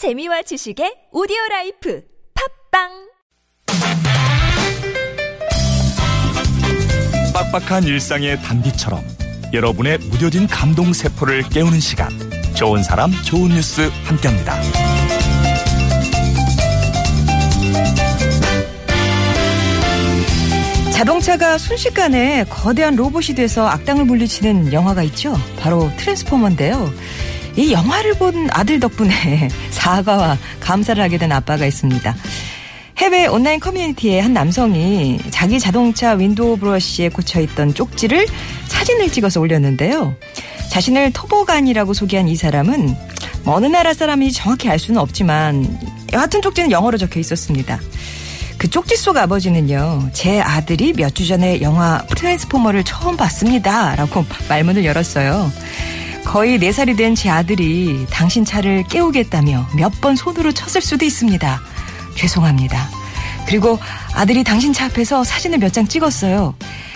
재미와 지식의 오디오 life 팟빵 빡빡한 일상의 단비처럼 여러분의 무뎌진 감동 세포를 깨우는 시간 좋은 사람 좋은 뉴스 함께합니다. 자동차가 순식간에 거대한 로봇이 돼서 악당을 물리치는 영화가 있죠. 바로 트랜스포머인데요. 이 영화를 본 아들 덕분에 사과와 감사를 하게 된 아빠가 있습니다. 해외 온라인 커뮤니티에 한 남성이 자기 자동차 윈도우 브러쉬에 꽂혀있던 쪽지를 사진을 찍어서 올렸는데요. 자신을 토보간이라고 소개한 이 사람은 어느 나라 사람인지 정확히 알 수는 없지만 여하튼 쪽지는 영어로 적혀 있었습니다. 그 쪽지 속 아버지는요, 제 아들이 몇 주 전에 영화 트랜스포머를 처음 봤습니다. 라고 말문을 열었어요. 거의 4살이 된 제 아들이 당신 차를 깨우겠다며 몇 번 손으로 쳤을 수도 있습니다. 죄송합니다. 그리고 아들이 당신 차 앞에서 사진을 몇 장 찍었어요.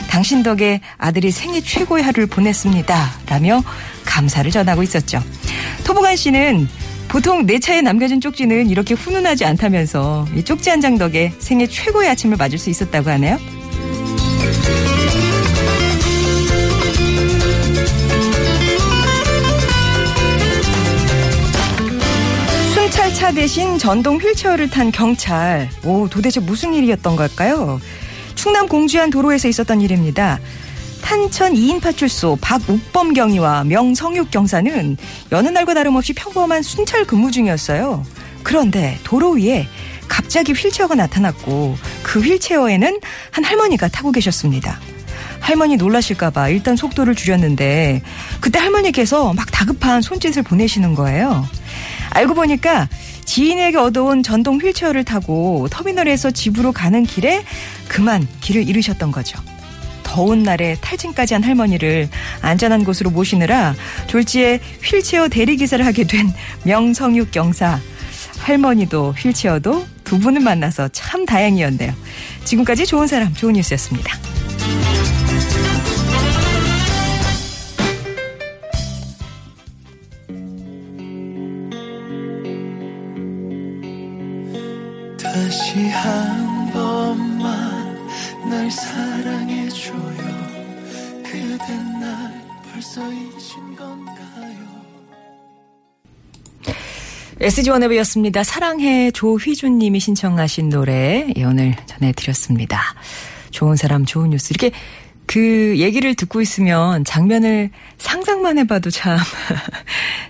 당신 덕에 아들이 생애 최고의 하루를 보냈습니다. 라며 감사를 전하고 있었죠. 토보간 씨는 보통 내 차에 남겨진 쪽지는 이렇게 훈훈하지 않다면서 이 쪽지 한 장 덕에 생애 최고의 아침을 맞을 수 있었다고 하네요. 차 대신 전동 휠체어를 탄 경찰. 오, 도대체 무슨 일이었던 걸까요? 충남 공주안 도로에서 있었던 일입니다. 탄천 2인 파출소 박욱범 경위와 명성육 경사는 여느 날과 다름없이 평범한 순찰 근무 중이었어요. 그런데 도로 위에 갑자기 휠체어가 나타났고 그 휠체어에는 한 할머니가 타고 계셨습니다. 할머니 놀라실까봐 일단 속도를 줄였는데 그때 할머니께서 막 다급한 손짓을 보내시는 거예요. 알고 보니까 지인에게 얻어온 전동 휠체어를 타고 터미널에서 집으로 가는 길에 그만 길을 잃으셨던 거죠. 더운 날에 탈진까지 한 할머니를 안전한 곳으로 모시느라 졸지에 휠체어 대리기사를 하게 된 명성육 경사. 할머니도 휠체어도 두 분을 만나서 참 다행이었네요. 지금까지 좋은 사람, 좋은 뉴스였습니다. 다시 한 번만 날 사랑해줘요 그댄 날 벌써 잊은 건가요 SG 원업이었습니다. 사랑해 조휘준님이 신청하신 노래 예, 오늘 전해드렸습니다. 좋은 사람 좋은 뉴스 이렇게 그 얘기를 듣고 있으면 장면을 상상만 해봐도 참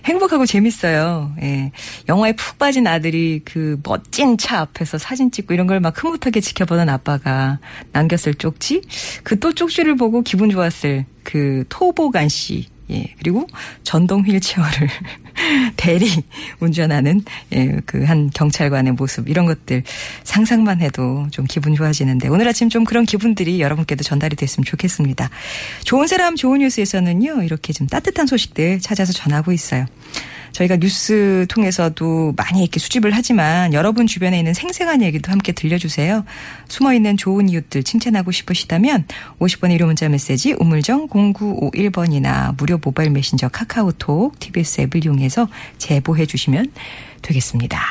행복하고 재밌어요. 예. 영화에 푹 빠진 아들이 그 멋진 차 앞에서 사진 찍고 이런 걸 막 흐뭇하게 지켜보던 아빠가 남겼을 쪽지 그 또 쪽지를 보고 기분 좋았을 그 토보간 씨 예, 그리고 전동 휠체어를 대리 운전하는 예, 그 한 경찰관의 모습 이런 것들 상상만 해도 좀 기분 좋아지는데 오늘 아침 좀 그런 기분들이 여러분께도 전달이 됐으면 좋겠습니다. 좋은 사람 좋은 뉴스에서는요 이렇게 좀 따뜻한 소식들 찾아서 전하고 있어요. 저희가 뉴스 통해서도 많이 이렇게 수집을 하지만 여러분 주변에 있는 생생한 얘기도 함께 들려주세요. 숨어있는 좋은 이웃들 칭찬하고 싶으시다면 50번의 1호 문자 메시지 우물정 0951번이나 무료 모바일 메신저 카카오톡 TBS 앱을 이용해서 제보해 주시면 되겠습니다.